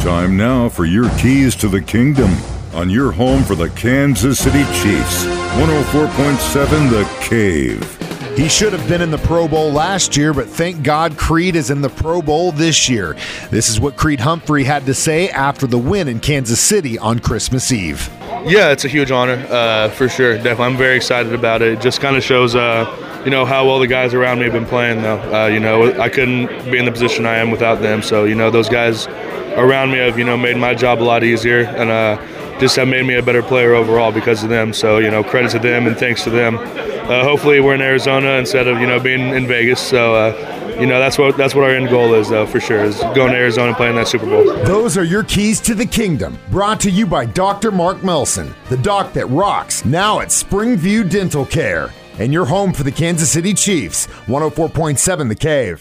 Time now for your keys to the kingdom on your home for the Kansas City Chiefs. 104.7 The Cave. He should have been in the Pro Bowl last year, but thank God Creed is in the Pro Bowl this year. This is what Creed Humphrey had to say after the win in Kansas City on Christmas Eve. Yeah, it's a huge honor uh, for sure. Definitely, I'm very excited about it. It just kind of shows, uh, you know, how well the guys around me have been playing. Though, uh, you know, I couldn't be in the position I am without them. So, you know, those guys around me have, you know, made my job a lot easier and uh, just have made me a better player overall because of them. So, you know, credit to them and thanks to them. Uh, hopefully, we're in Arizona instead of you know being in Vegas. So. Uh, you know that's what that's what our end goal is, though, for sure, is going to Arizona and playing that Super Bowl. Those are your keys to the kingdom. Brought to you by Dr. Mark Melson, the doc that rocks, now at Springview Dental Care, and your home for the Kansas City Chiefs. 104.7 The Cave.